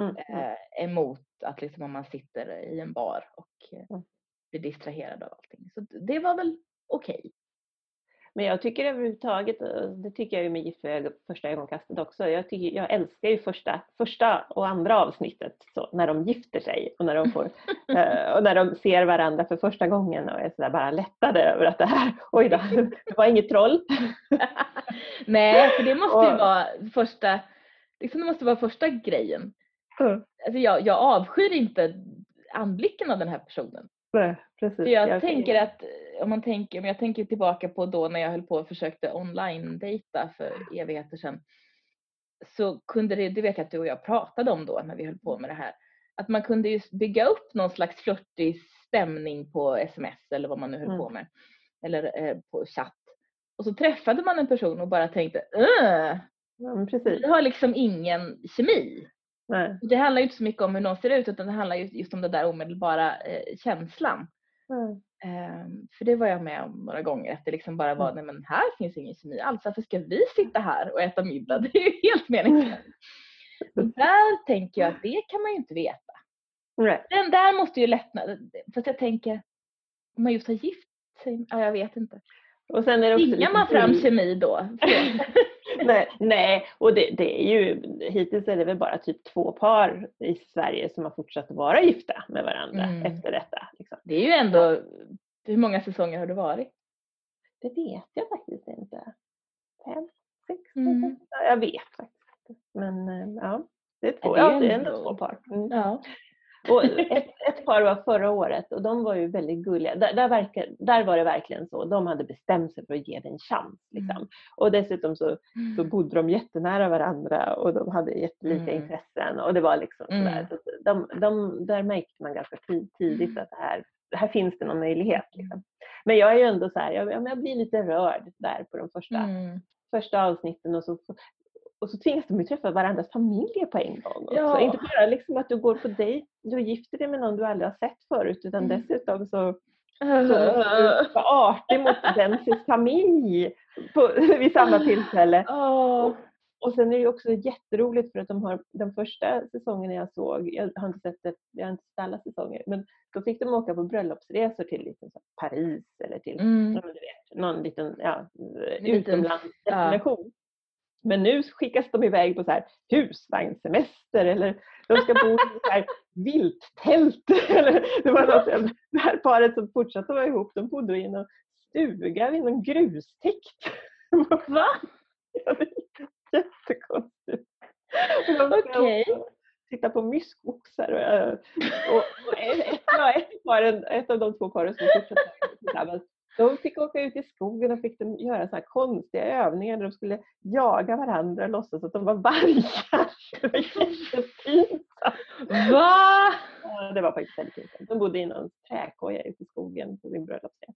Mm. Eh, emot att liksom om man sitter i en bar och eh, Mm. blir distraherad av allting. Så det var väl okej. Men jag tycker överhuvudtaget, eh, det tycker jag ju med Gift vid första ögonkastet också, jag, tycker, jag älskar ju första, första och andra avsnittet så, när de gifter sig och när de, får, [LAUGHS] eh, och när de ser varandra för första gången och är sådär bara lättade över att det här, [LAUGHS] oj då, det var inget troll. [LAUGHS] Nej, för det måste ju Och- vara första, liksom det måste vara första grejen. Mm. Alltså jag, jag avskyr inte anblicken av den här personen. Nej, Precis. För jag tänker att om man tänker, om jag tänker tillbaka på då när jag höll på och försökte online-dejta för evigheter sedan. Så kunde det, det vet jag att du och jag pratade om då när vi höll på med det här. Att man kunde ju bygga upp någon slags flörtig stämning på sms eller vad man nu höll Mm. på med. Eller eh, på chatt. Och så träffade man en person och bara tänkte Ja, men precis. vi har liksom ingen kemi. Nej. Det handlar ju inte så mycket om hur någon ser ut utan det handlar ju just om den där omedelbara eh, känslan. Mm. Ehm, för det var jag med om några gånger, att det liksom bara var, nej men här finns ingen kemi alls, varför ska vi sitta här och äta middag? [LAUGHS] Det är ju helt meningslöst. [LAUGHS] Och där tänker jag att det kan man ju inte veta. Nej. Den där måste ju lättna, fast jag tänker, om man just har gift sig, ja jag vet inte. Och sen är det Tvingar man fram kemi då? [LAUGHS] Nej, nej, och det, det är ju, hittills är det väl bara typ två par i Sverige som har fortsatt att vara gifta med varandra Mm. efter detta. Liksom. Det är ju ändå, hur många säsonger har det varit? Det vet jag faktiskt inte. Fem, sex, Mm. Jag vet faktiskt. Men eh, ja, det är två, det är ja, det är ändå två par. Mm. Ja. Och ett, ett par var förra året och de var ju väldigt gulliga. Där, där, verkar, där var det verkligen så. De hade bestämt sig för att ge det en chans. Liksom. Mm. Och dessutom så, så bodde de jättenära varandra och de hade jättelika Mm. intressen. Och det var liksom sådär. Mm. Så de, de, där märkte man ganska tid- tidigt att det här, här finns det någon möjlighet. Liksom. Men jag är ju ändå så här, jag, jag blir lite rörd där på de första, Mm. första avsnitten. Och så, och så tvingas de ju träffa varandras familjer på en gång. Också. Ja. Inte bara liksom att du går på dejt, du gifter dig med någon du aldrig har sett förut utan Mm. dessutom så, vara [LAUGHS] artig mot dens familj på, [LAUGHS] vid samma tillfälle. Åh. Och sen är det också jätteroligt för att de har den första säsongen jag såg, jag har inte sett det, jag har inte sett alla säsonger, men då fick de åka på bröllopsresor till liksom Paris eller till Mm. du vet, någon liten ja, liten- utomlandsdestination. Men nu skickas de iväg på så här husvagnssemester eller de ska bo i så här vilttält. [LAUGHS] Det, var något, det här paret som fortsatte vara ihop, de bodde i någon stuga vid någon grustäkt. [LAUGHS] Va? Ja, det är jättekonstigt. Och de ska Okej. också Titta på myskoxar. Och, och, och ett, ett, par, ett av de två paren som fortsatte [LAUGHS] tillsammans, de fick åka ut i skogen och fick de göra så här konstiga övningar där de skulle jaga varandra och låtsas att de var vargar. [LAUGHS] Det var jättepinsamt. Va? Ja, Det var faktiskt väldigt pinsamt. De bodde i någon träkoja ute i skogen på sin bröllopsresa.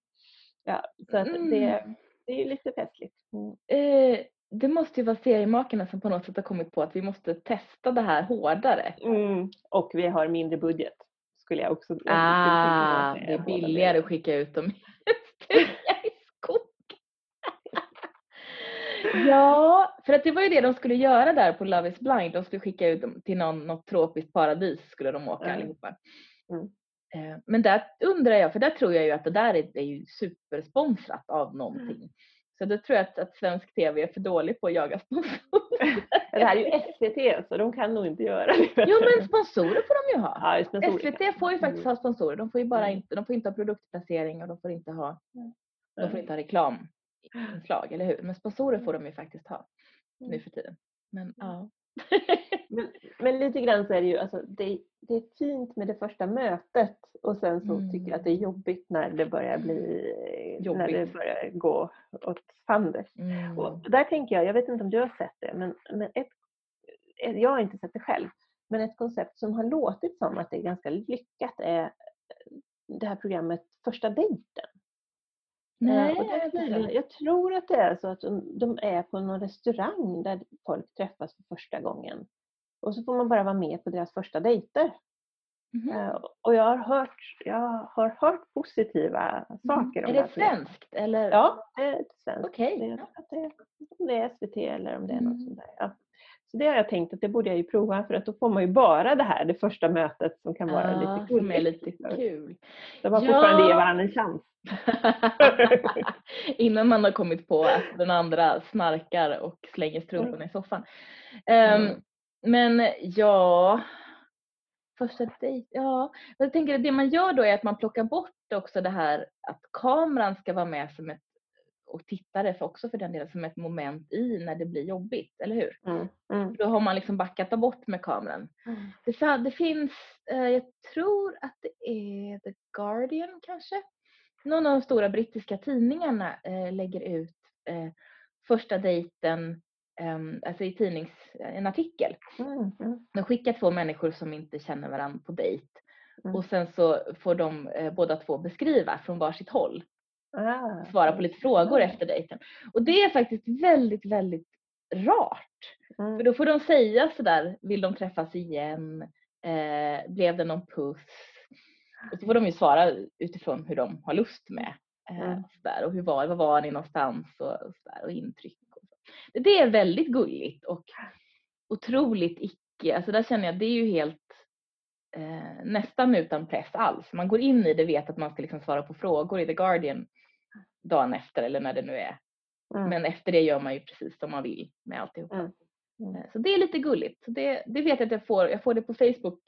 Ja, så att det, Mm. det är ju lite festligt. Mm. Eh, det måste ju vara seriemakarna som på något sätt har kommit på att vi måste testa det här hårdare. Mm. Och vi har mindre budget. Skulle jag också Ah, det är billigare att skicka ut dem stuga i skog. Ja, för att det var ju det de skulle göra där på Love is blind. De skulle skicka ut dem till någon, något tropiskt paradis skulle de åka Mm. allihopa. Mm. Eh, Men där undrar jag, för där tror jag ju att det där är, är ju supersponsrat av någonting. Så då tror jag att, att svensk tv är för dålig på att jaga sponsorer. [LAUGHS] Det här är ju SVT så de kan nog inte göra det. Jo men sponsorer får de ju ha. Ja. SVT får ju faktiskt ha sponsorer. De får ju bara Mm. inte, de får inte ha produktplacering och de får inte ha, de får Mm. inte ha reklaminslag, eller hur? Men sponsorer får de ju faktiskt ha nu för tiden. Men ja. [LAUGHS] Men, men lite grann så är det ju, alltså, det, det är fint med det första mötet och sen så tycker jag att det är jobbigt när det börjar bli, när det Jobbigt. börjar gå åt fanders. Mm. Och där tänker jag, jag vet inte om du har sett det, men, men ett, ett- jag har inte sett det själv, men ett koncept som har låtit som att det är ganska lyckat är det här programmet Första dejten. Nej, Eh, och där jag tror att det är så att de är på någon restaurang där folk träffas för första gången. Och så får man bara vara med på deras första dejter. Mhm. Eh, Och jag har hört, jag har hört positiva saker om Är det svenskt eller? Ja, det är svenskt. Okej. Det, det, om det är SVT eller om det är något Mm. sånt där. Ja. Så det har jag tänkt att det borde jag ju prova för att då får man ju bara det här, det första mötet som kan vara Ja, lite som är lite kul. De har Ja. fortfarande ge varandra en chans. [LAUGHS] Innan man har kommit på att den andra snarkar och slänger strumporna i soffan. Ehm, Mm. Men ja, första dejt, ja. Jag tänker att det man gör då är att man plockar bort också det här att kameran ska vara med som ett och tittare för också för den delen som ett moment i när det blir jobbigt, eller hur? Mm. Mm. Då har man liksom backat bort med kameran. Det, fa- det finns, eh, jag tror att det är The Guardian kanske. Någon av de stora brittiska tidningarna eh, lägger ut eh, första dejten, ehm, alltså i tidnings, en artikel. Mm. Mm. De skickar två människor som inte känner varandra på dejt. Mm. Och sen så får de eh, båda två beskriva från varsitt håll. Ah, Svara på lite frågor efter dejten. Och det är faktiskt väldigt, väldigt rart. Mm. För då får de säga sådär, vill de träffas igen? Eh, blev det någon puss? Och så får de ju svara utifrån hur de har lust med. Eh, Mm. sådär. Och hur var, var var ni någonstans och, och, sådär, och intryck. Det- är väldigt gulligt och otroligt icke, alltså där känner jag det är ju helt eh, nästan utan press alls. Man går in i det, vet att man ska liksom svara på frågor i The Guardian dagen efter eller när det nu är. Mm. Men efter det gör man ju precis som man vill med alltihopa. Mm. Mm. Eh, Så det är lite gulligt. Så det, det vet jag att jag får. Jag får det på Facebook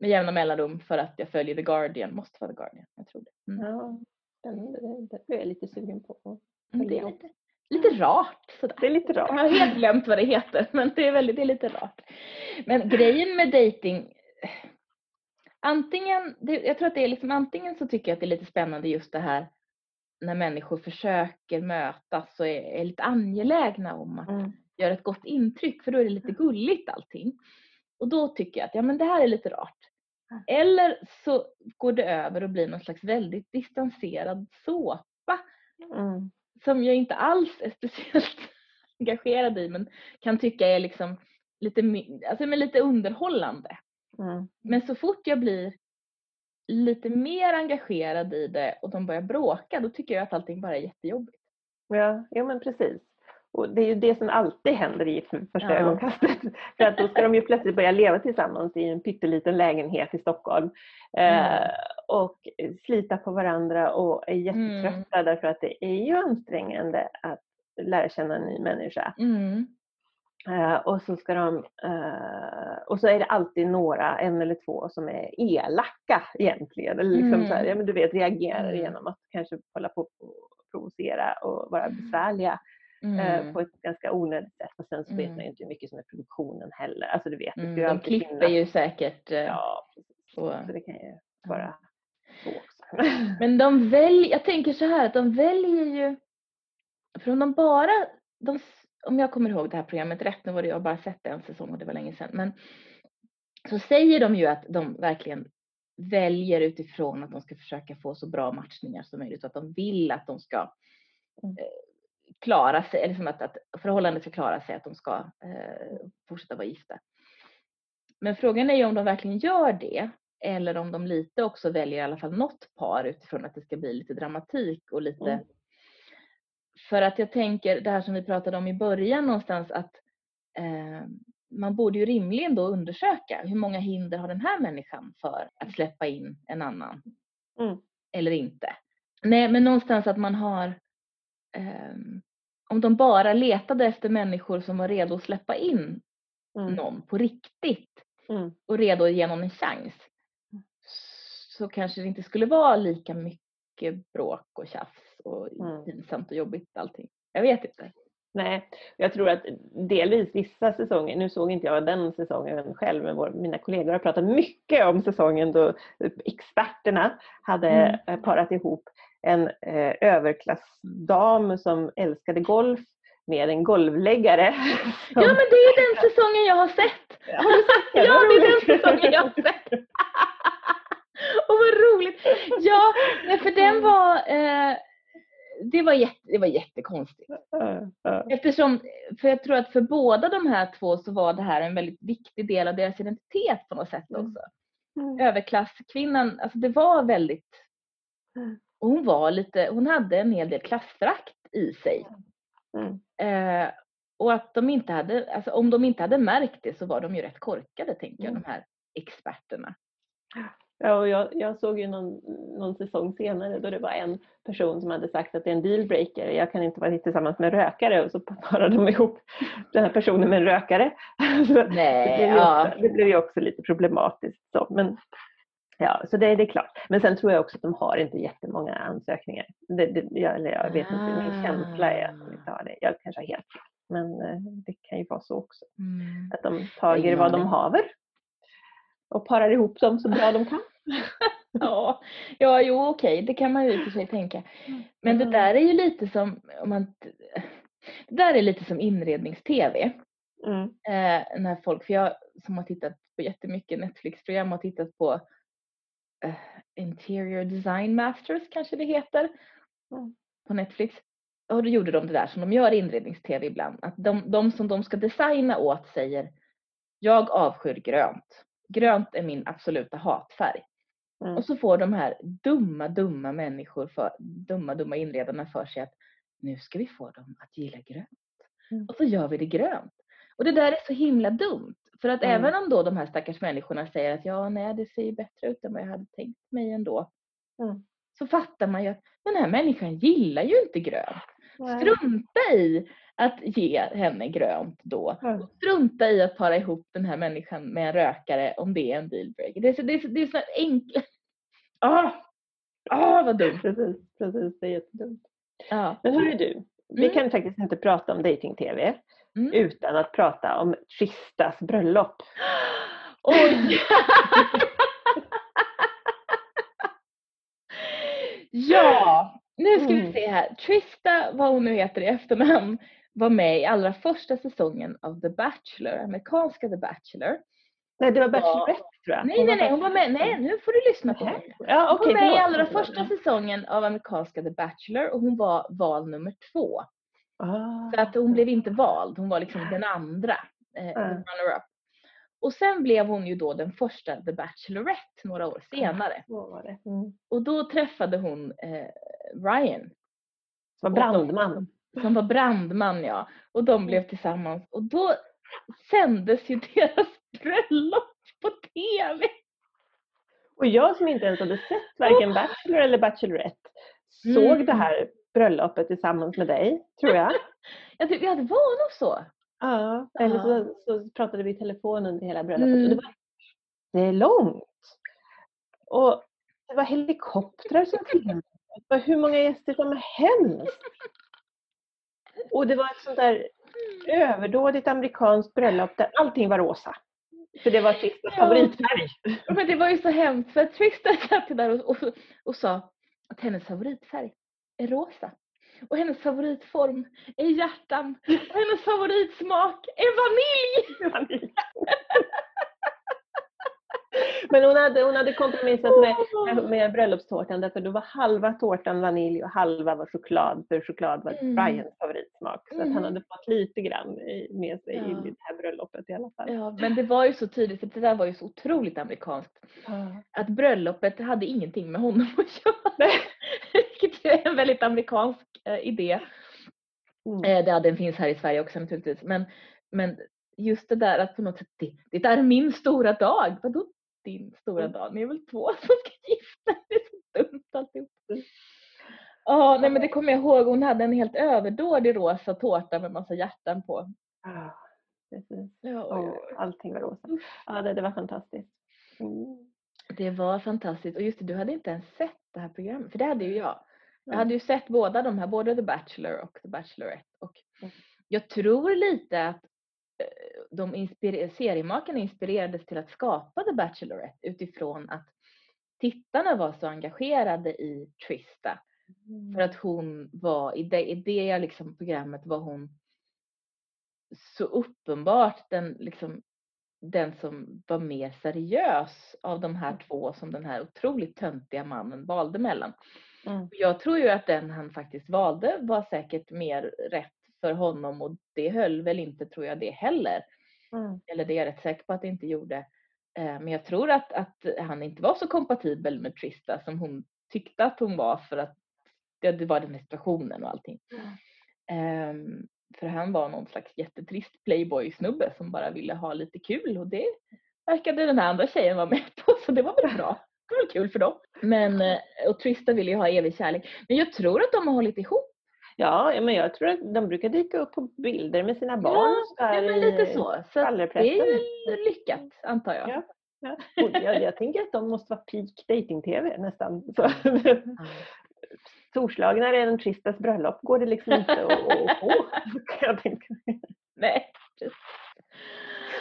med jämna mellanrum för att jag följer The Guardian. Måste vara The Guardian, jag tror det. Mm. Ja, spännande. Det, det blir jag lite sugen på. Mm, Det är lite, lite rart sådär. Det är lite Jag rart. har helt glömt vad det heter, men det är, väldigt, det är lite rart. Men grejen med dating antingen, det, jag tror att det är liksom antingen så tycker jag att det är lite spännande just det här när människor försöker mötas och är, är lite angelägna om att Mm. göra ett gott intryck för då är det lite gulligt allting. Och då tycker jag att ja men det här är lite rart. Eller så går det över och blir någon slags väldigt distanserad såpa Mm. Som jag inte alls är [LAUGHS] speciellt engagerad i men kan tycka är liksom lite, alltså men lite underhållande. Mm. Men så fort jag blir lite mer engagerad i det och de börjar bråka då tycker jag att allting bara är jättejobbigt. Ja, ja, men precis. Och det är ju det som alltid händer i för- första Ja. ögonkastet. [LAUGHS] För att då ska de ju plötsligt börja leva tillsammans i en pytteliten lägenhet i Stockholm. Eh, Mm. och slita på varandra och är jättetrötta därför att det är ju ansträngande att lära känna en ny människa. Mm. Eh, och så ska de, eh, och så är det alltid några, en eller två, som är elaka egentligen. Eller liksom Mm. så här, ja, men du vet, reagerar Mm. genom att kanske hålla på och provocera och vara besvärliga Mm. eh, på ett ganska onödigt sätt. Och sen så vet Mm. man ju inte hur mycket som är produktionen heller. Alltså du vet, det ska Mm. ju De alltid klipper finnas. ju säkert. eh, Ja, så. Så det kan ju vara så också. [LAUGHS] Men de väljer, jag tänker så här att de väljer ju, för om de bara, de, om jag kommer ihåg det här programmet rätt, nu var det jag bara sett en säsong och det var länge sedan, men så säger de ju att de verkligen väljer utifrån att de ska försöka få så bra matchningar som möjligt så att de vill att de ska Mm. eh, klara sig, eller som att, att förhållandet ska klara sig, att de ska eh, fortsätta vara gifta. Men frågan är ju om de verkligen gör det eller om de lite också väljer i alla fall något par utifrån att det ska bli lite dramatik och lite Mm. För att jag tänker det här som vi pratade om i början någonstans att eh, man borde ju rimligen då undersöka hur många hinder har den här människan för att släppa in en annan Mm. eller inte. Nej, men någonstans att man har om de bara letade efter människor som var redo att släppa in Mm. någon på riktigt Mm. och redo att ge någon en chans så kanske det inte skulle vara lika mycket bråk och tjafs och Mm. pinsamt och jobbigt allting. Jag vet inte. Nej, jag tror att delvis vissa säsonger, nu såg inte jag den säsongen själv, men vår, mina kollegor har pratat mycket om säsongen då experterna hade Mm. eh, parat ihop en eh, överklassdam som älskade golf med en golvläggare. Ja men det är den säsongen jag har sett! Har du sett den? Ja det är den säsongen jag har sett! [LAUGHS] Och vad roligt! Ja, för den var eh, det var, jätte, det var jättekonstigt. Ja, ja. Eftersom, för jag tror att för båda de här två så var det här en väldigt viktig del av deras identitet på något sätt Mm. också. Mm. Överklasskvinnan, alltså det var väldigt, Mm. Och hon var lite, hon hade en hel del klassförakt i sig. Mm. Eh, och att de inte hade, alltså om de inte hade märkt det så var de ju rätt korkade tänker jag, Mm. de här experterna. Ja, och jag, jag såg ju någon, någon säsong senare då det var en person som hade sagt att det är en dealbreaker, jag kan inte vara tillsammans med rökare och så [LAUGHS] parade de ihop den här personen med en rökare. [LAUGHS] Så det, Nej, blev ja. också, det blev ju också lite problematiskt. Så, men, ja, så det, det är klart. Men sen tror jag också att de har inte jättemånga ansökningar. Det, det, jag, eller jag vet inte, min känsla är att de inte har det. Jag kanske har helt fel. Men eh, det kan ju vara så också. Mm. Att de tager vad de haver och parar ihop dem så bra de kan. [LAUGHS] Ja, ja, jo okej, det kan man ju i och för sig tänka. Men det Mm. där är ju lite som, om man, det där är lite som inrednings-tv. Mm. Eh, när folk, för jag som har tittat på jättemycket Netflix-program har tittat på Interior Design Masters kanske det heter Mm. på Netflix. Och då gjorde de det där som de gör i inrednings-tv ibland. Att de, de som de ska designa åt säger jag avskyr grönt. Grönt är min absoluta hatfärg. Mm. Och så får de här dumma, dumma människor, för, dumma, dumma inredarna för sig att nu ska vi få dem att gilla grönt. Mm. Och så gör vi det grönt. Och det där är så himla dumt. För att Mm. även om då de här stackars människorna säger att ja, nej, det ser ju bättre ut än vad jag hade tänkt mig ändå. Mm. Så fattar man ju att den här människan gillar ju inte grönt. Nej. Strunta i att ge henne grönt då. Mm. Och strunta i att para ihop den här människan med en rökare om det är en dealbreaker. Det är så, det är så, det är så enkelt. [LAUGHS] Ah! Ah, vad dumt. Precis, precis, det är jättedumt. Ja. Men hörru du, vi Mm. kan faktiskt inte prata om dating-tv Mm. utan att prata om Tristas bröllop. [GASPS] Oj! [LAUGHS] ja, nu ska vi Mm. se här. Trista, vad hon nu heter i efternamn, var med i allra första säsongen av The Bachelor, amerikanska The Bachelor. Nej, det var Ja. Bachelorette tror jag. Nej, nej, nej, hon var med. Nej, nu får du lyssna på mig. Ja, Hon okej, var med i allra första säsongen av amerikanska The Bachelor och hon var val nummer två. Ah. Så att hon blev inte vald, hon var liksom den andra, eh, Ja. runner-up. Och sen blev hon ju då den första The Bachelorette några år senare. Så var det. Mm. Och då träffade hon eh, Ryan Som brandman. som var brandman ja. Och de blev tillsammans och då sändes ju [LAUGHS] deras bröllop på TV. Och jag som inte ens hade sett varken Bachelor eller Bachelorette såg Mm. det här bröllopet tillsammans med dig, tror jag. [LAUGHS] Jag ja det var nog så. Ja, eller så, så pratade vi i telefon under hela bröllopet. Och Mm. det, var, det är långt. Och det var helikoptrar som filmade. Det var hur många gäster som helst. Och det var ett sånt där överdådigt amerikanskt bröllop där allting var rosa. För det var Tristas Ja. favoritfärg. Men det var ju så hemskt för att Trista satt där och, och, och sa att hennes favoritfärg är rosa. Och hennes favoritform är hjärtan. Och hennes favoritsmak är vanilj! [LAUGHS] Men hon hade, hon hade kompromissat med, med, bröllopstårtan därför då var halva tårtan vanilj och halva var choklad för choklad var Mm. Ryans favoritsmak. Så Mm. han hade fått lite grann med sig Ja. i det här bröllopet i alla fall. Ja, men det var ju så tydligt, för det där var ju så otroligt amerikanskt. Att bröllopet hade ingenting med honom att [LAUGHS] göra. Nej. Vilket ju är [LAUGHS] en väldigt amerikansk eh, idé. Mm. Eh, den finns här i Sverige också naturligtvis. Men, men just det där att på något sätt, det, det är min stora dag. Vadå din stora Mm. dag? Ni är väl två [LAUGHS] som ska gifta er? Det är så dumt alltihop. Ja, nej men det kommer jag ihåg. Hon hade en helt överdådig rosa tårta med massa hjärtan på. Ah, precis. Ja, Och allting var rosa. Ja, det, det var fantastiskt. Mm. Det var fantastiskt. Och just det, du hade inte ens sett det här programmet. För det hade ju jag. Jag Mm. hade ju sett båda de här, både The Bachelor och The Bachelorette. Och Mm. jag tror lite att eh, de inspire- seriemakarna inspirerades till att skapa The Bachelorette utifrån att tittarna var så engagerade i Trista. För att hon var, i det, i det liksom programmet var hon så uppenbart den, liksom, den som var mer seriös av de här två som den här otroligt töntiga mannen valde mellan. Mm. Jag tror ju att den han faktiskt valde var säkert mer rätt för honom och det höll väl inte, tror jag, det heller. Mm. Eller det är jag rätt säker på att det inte gjorde. Eh, Men jag tror att, att han inte var så kompatibel med Trista som hon tyckte att hon var för att det, var den här situationen och allting. Ehm, för han var någon slags jättetrist playboy-snubbe som bara ville ha lite kul och det verkade den här andra tjejen vara med på så det var väl bra. Det var kul för dem. Men, eh, och Trista ville ju ha evig kärlek. Men jag tror att de har hållit ihop. Ja, ja, men jag tror att de brukar dyka upp på bilder med sina barn. Ja, ja men lite så. Så det är ju lyckat antar jag. Ja. Ja. Jag, jag tänker att de måste vara peak dating-tv nästan. Så, [LAUGHS] storslagna redan Tristas bröllop går det liksom inte att, få. Nej.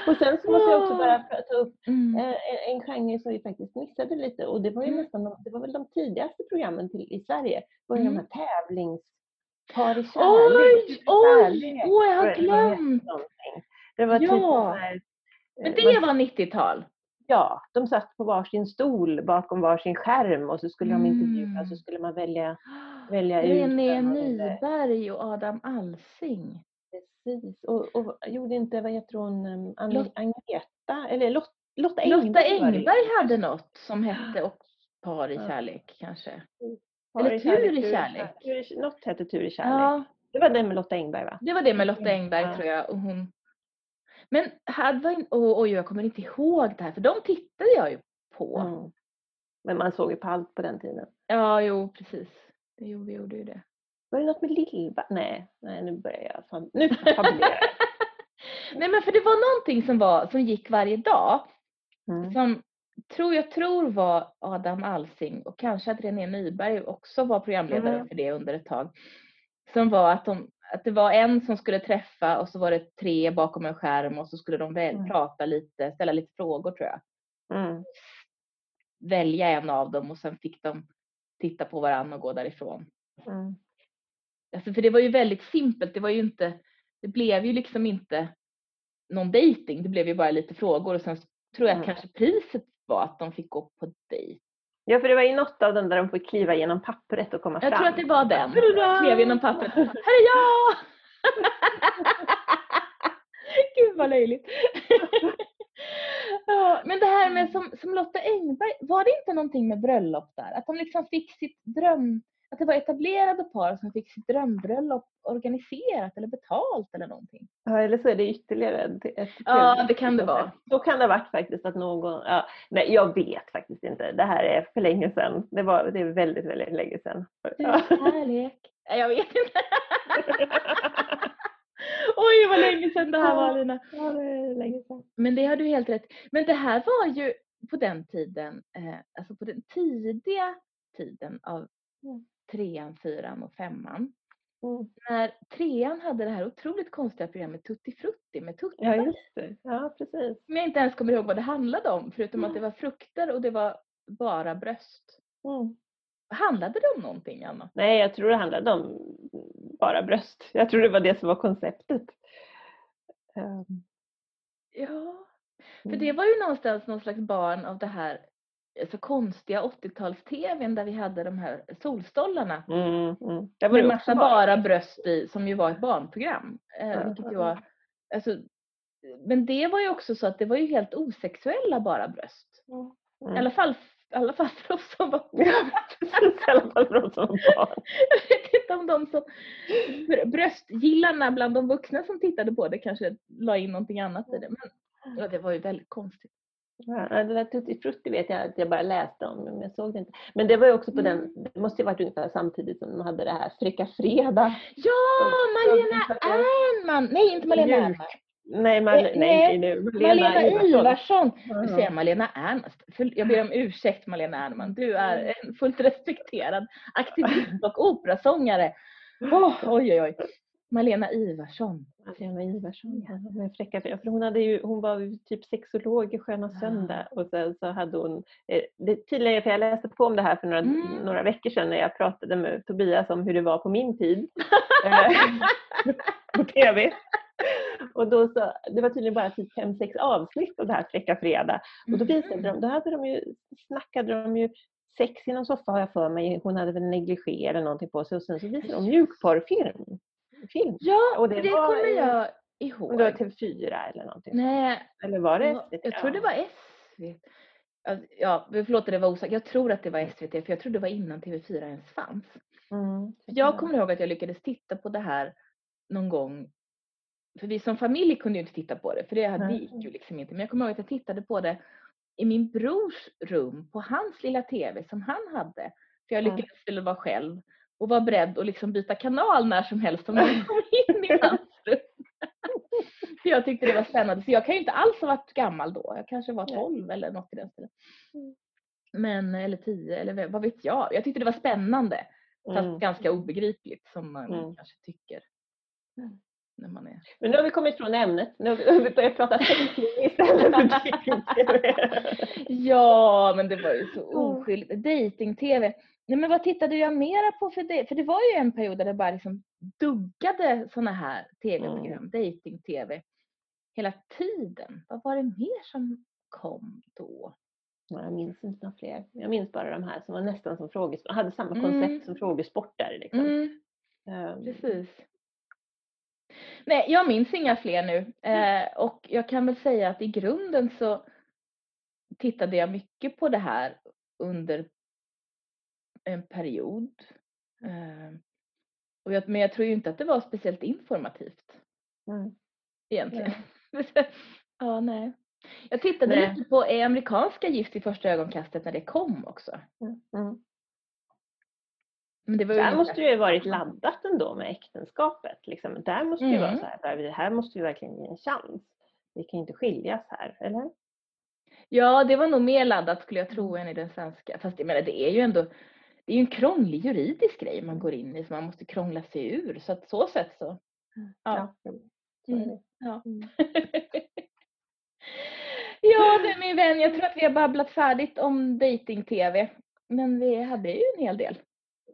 Och sen så måste jag också bara ta upp Mm. eh, en, en genre som vi faktiskt missade lite och det var ju Mm. nästan de, det var väl de tidigaste programmen till, i Sverige. var ju de Mm. här tävlings Par i Oj, kärlek. oj, jag har tror jag det hette glömt. Det var typ Ja. så här, Men eh, det man- var 90-tal. Ja, de satt på varsin stol bakom varsin skärm och så skulle de intervjua och så Mm. skulle man välja, välja ut René. Nyberg och Adam Alsing. Precis. Och, och gjorde inte, vad heter hon, um, Anne- Lot- Agneta, eller Lot, Lotta Engberg Lotta det. Engberg hade något som hette och Par i kärlek kanske. Par eller i Tur i kärlek. Tur Något hette Tur i kärlek. Ja, Det var den med Lotta Engberg va? det var det med Lotta Engberg Ja. tror jag. Och hon... Men hade var in... oh, oj, jag kommer inte ihåg det här för de tittade jag ju på. Mm. Men man såg ju på allt på den tiden. Ja, jo precis. Det gjorde, gjorde ju det. Var det något med Lill Nej, nej nu börjar jag fan, nu fabulerar. [LAUGHS] Nej men för det var någonting som, var, som gick varje dag Mm. som tror jag tror var Adam Alsing och kanske att René Nyberg också var programledare Mm. för det under ett tag. Som var att, de, att det var en som skulle träffa och så var det tre bakom en skärm och så skulle de väl Mm. prata lite, ställa lite frågor tror jag. Mm. Välja en av dem och sen fick de titta på varandra och gå därifrån. Mm. Alltså för det var ju väldigt simpelt, det var ju inte, det blev ju liksom inte någon dating, det blev ju bara lite frågor och sen tror jag Mm. kanske priset var att de fick gå på dejt. Ja, för det var ju något av den där de får kliva genom pappret och komma Jag fram. tror att det var den. Klev genom pappret. Här är jag! [LAUGHS] Gud vad löjligt. [LAUGHS] ja, men det här med som, som Lotta Engberg, var det inte någonting med bröllop där? Att de liksom fick sitt dröm, att det var etablerade par som fick sitt drömbröllop organiserat eller betalt eller någonting? Ja, eller så är det ytterligare ett, ett Ja, det kan det vara. Så kan det ha varit faktiskt att någon, ja, nej jag vet faktiskt inte. Det här är för länge sedan. Det, var, det är väldigt, väldigt länge sedan. Ja. Kärlek. Jag vet inte. [LAUGHS] Oj, vad länge sedan det här var Lina. Ja, det är länge sedan. Men det har du helt rätt. Men det här var ju på den tiden, eh, alltså på den tidiga tiden av Mm. Trean, fyran och femman. Mm. När trean hade det här otroligt konstiga programmet Tutti Frutti med tuttar. Ja, just det. Ja, precis. Som jag inte ens kommer ihåg vad det handlade om, förutom att det var frukter och det var bara bröst. Mm. Handlade det om någonting, Anna? Nej, jag tror det handlade om bara bröst. Jag tror det var det som var konceptet. Ehm, Ja, för mm. det var ju någonstans någon slags barn av det här så konstiga 80-tals-tvn där vi hade de här solstollarna. Mm, mm. Med massa bara bröst i, som ju var ett barnprogram. Eh, vilket ju var, alltså, men det var ju också så att det var ju helt osexuella bara bröst. I Mm. alla fall I alla fall för oss som var precis. I alla fall för oss som var barn. Jag vet inte om de som br- bröstgillarna bland de vuxna som tittade på det kanske la in någonting annat i det. Men ja, det var ju väldigt konstigt. Ja, det där Tutti Frutti vet jag att jag bara läste om, men jag såg det inte. Men det var ju också på Mm. den, det måste ju varit ungefär samtidigt som de hade det här Fräcka Fredag. Ja, Malena Ernman! Nej, inte Malena. Ernman. Nej, man, Eh, nej, nej, nej, nu. Malena Ivarsson. Nu säger jag Malena Ernman. Jag ber om ursäkt Malena Ernman. Du är en fullt respekterad aktivist och operasångare. [LAUGHS] Åh, oj, oj, oj. Malena Ivarsson. Malena Ivarsson, ja. Med fräcka. För hon, hade ju, hon var ju typ sexolog i Sköna Ah. Söndag och sen så hade hon, eh, det, tydligen, för jag läste på om det här för några, Mm. några veckor sedan när jag pratade med Tobias om hur det var på min tid. [LAUGHS] eh, på TV. [LAUGHS] Och då så, det var tydligen bara typ fem, sex avsnitt av det här Fräcka Fredag. Och då visade de, då hade de ju, snackade de ju sex i någon soffa har jag för mig. Hon hade väl negligé eller någonting på sig och sen så visade de mjukporrfilm. Film. Ja, Och det det, var kommer jag Och det var ihåg. TV4 eller någonting. Nej, Eller var det SVT? Jag tror det var SVT. Alltså, Ja, förlåt det var osäkert. Jag tror att det var SVT för jag tror det var innan TV4 ens fanns. Mm. Jag kommer ihåg att jag lyckades titta på det här någon gång. För vi som familj kunde ju inte titta på det för det Nej. gick ju liksom inte. Men jag kommer ihåg att jag tittade på det i min brors rum på hans lilla TV som han hade. För jag Ja. lyckades väl vara själv och var beredd att liksom byta kanal när som helst om jag [LAUGHS] kom in i hans rum. [LAUGHS] För jag tyckte det var spännande. Så jag kan ju inte alls ha varit gammal då. Jag kanske var Nej. 12 eller något i den stilen. Mm. Men, eller 10 eller vad- vet jag. Jag tyckte det var spännande. Fast Mm. ganska obegripligt som man Mm. kanske tycker. Mm. När man är... Men nu har vi kommit från ämnet. Nu har vi, börjat prata sexliv [LAUGHS] istället för dating-tv. Ja, men det var ju så oskyldigt. Dating-tv. Nej, men vad tittade jag mera på för det? För det var ju en period där det bara liksom duggade såna här tv-program, dating-tv. Hela tiden. Vad var det mer som kom då? Ja, Jag minns inte några fler. Jag minns bara de här som var nästan som frågesport. Hade samma Mm. koncept som frågesporter. Liksom. Mm, Ehm, precis. Nej, jag minns inga fler nu. Eh, och jag kan väl säga att i grunden så tittade jag mycket på det här under en period. Eh, och jag, men jag tror ju inte att det var speciellt informativt mm. egentligen. [LAUGHS] ja, nej. Jag tittade Nej. lite på amerikanska Gift i första ögonkastet när det kom också. Mm. Mm. Men det var ju Där måste det ju varit laddat ändå med äktenskapet. Liksom. Där måste det ju vara Mm. så här, vi- här måste vi verkligen ge en chans. Vi kan inte skiljas här, eller? Ja, det var nog mer laddat skulle jag tro än i den svenska. Fast jag menar, det är ju ändå det är ju en krånglig juridisk grej man går in i som man måste krångla sig ur. Så att så sätt så. Ja. Mm. det. Ja. Mm. [LAUGHS] ja, du min vän, jag tror att vi har babblat färdigt om dating-tv. Men vi hade ju en hel del.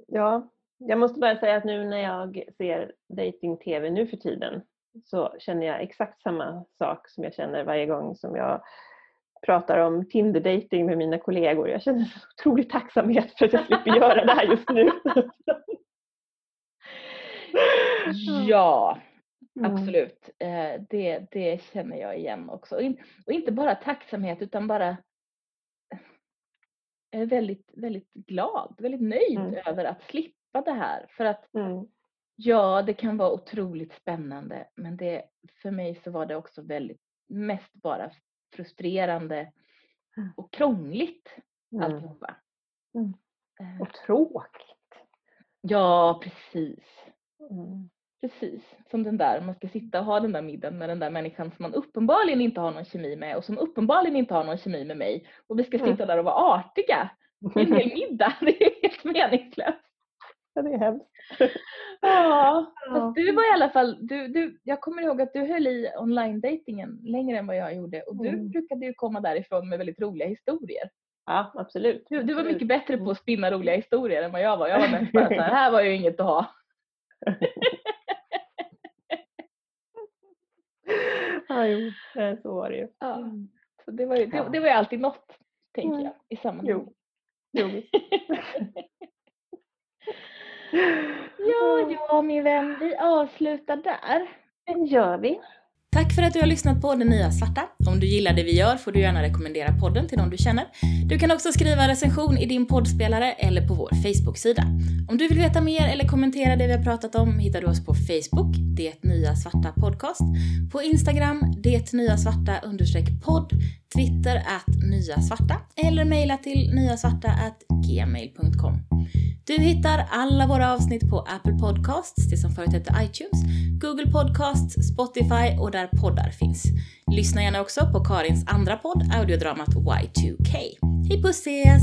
Ja, jag måste bara säga att nu när jag ser dating-tv nu för tiden så känner jag exakt samma sak som jag känner varje gång som jag pratar om Tinder-dating med mina kollegor. Jag känner så otrolig tacksamhet för att jag slipper göra det här just nu. [LAUGHS] Ja, absolut. Eh, det, det känner jag igen också. Och, in, och inte bara tacksamhet utan bara jag är väldigt, väldigt glad, väldigt nöjd Mm. över att slippa det här. För att Mm. ja, det kan vara otroligt spännande men det, för mig så var det också väldigt mest bara frustrerande Mm. och krångligt Mm. alltihopa. Mm. Eh, Och tråkigt. Ja, precis. Mm. Precis, som den där, man ska sitta och ha den där middagen med den där människan som man uppenbarligen inte har någon kemi med och som uppenbarligen inte har någon kemi med mig. Och vi ska Mm. sitta där och vara artiga i en hel [LAUGHS] middag. [LAUGHS] Det är helt meningslöst. Ja, det är hemskt. [LAUGHS] Ja, fast du var i alla fall, du, du, jag kommer ihåg att du höll i online-datingen längre än vad jag gjorde och du Mm. brukade ju komma därifrån med väldigt roliga historier. Ja, absolut. Du, du var mycket bättre på att spinna roliga historier än vad jag var. Jag var mest bara så här, [LAUGHS] här var ju inget att ha. Ja, jo, eh, så var det ju. Ja. Så det var ju, det, det var ju alltid något, tänker jag, i sammanhanget. Jo, visst. [LAUGHS] Ja, ja min vän, vi avslutar där. Det gör vi. Tack för att du har lyssnat på Det Nya Svarta. Om du gillar det vi gör får du gärna rekommendera podden till någon du känner. Du kan också skriva recension i din poddspelare eller på vår Facebook-sida. Om du vill veta mer eller kommentera det vi har pratat om hittar du oss på Facebook, Det Nya Svarta Podcast, på Instagram, Det Nya Svarta podd, Twitter att Nya Svarta eller mejla till nyasvarta gmail.com. Du hittar alla våra avsnitt på Apple Podcasts, det som förut hette iTunes, Google Podcasts, Spotify och där poddar finns. Lyssna gärna också på Karins andra podd, audiodramat Y2K. Hej puss ses!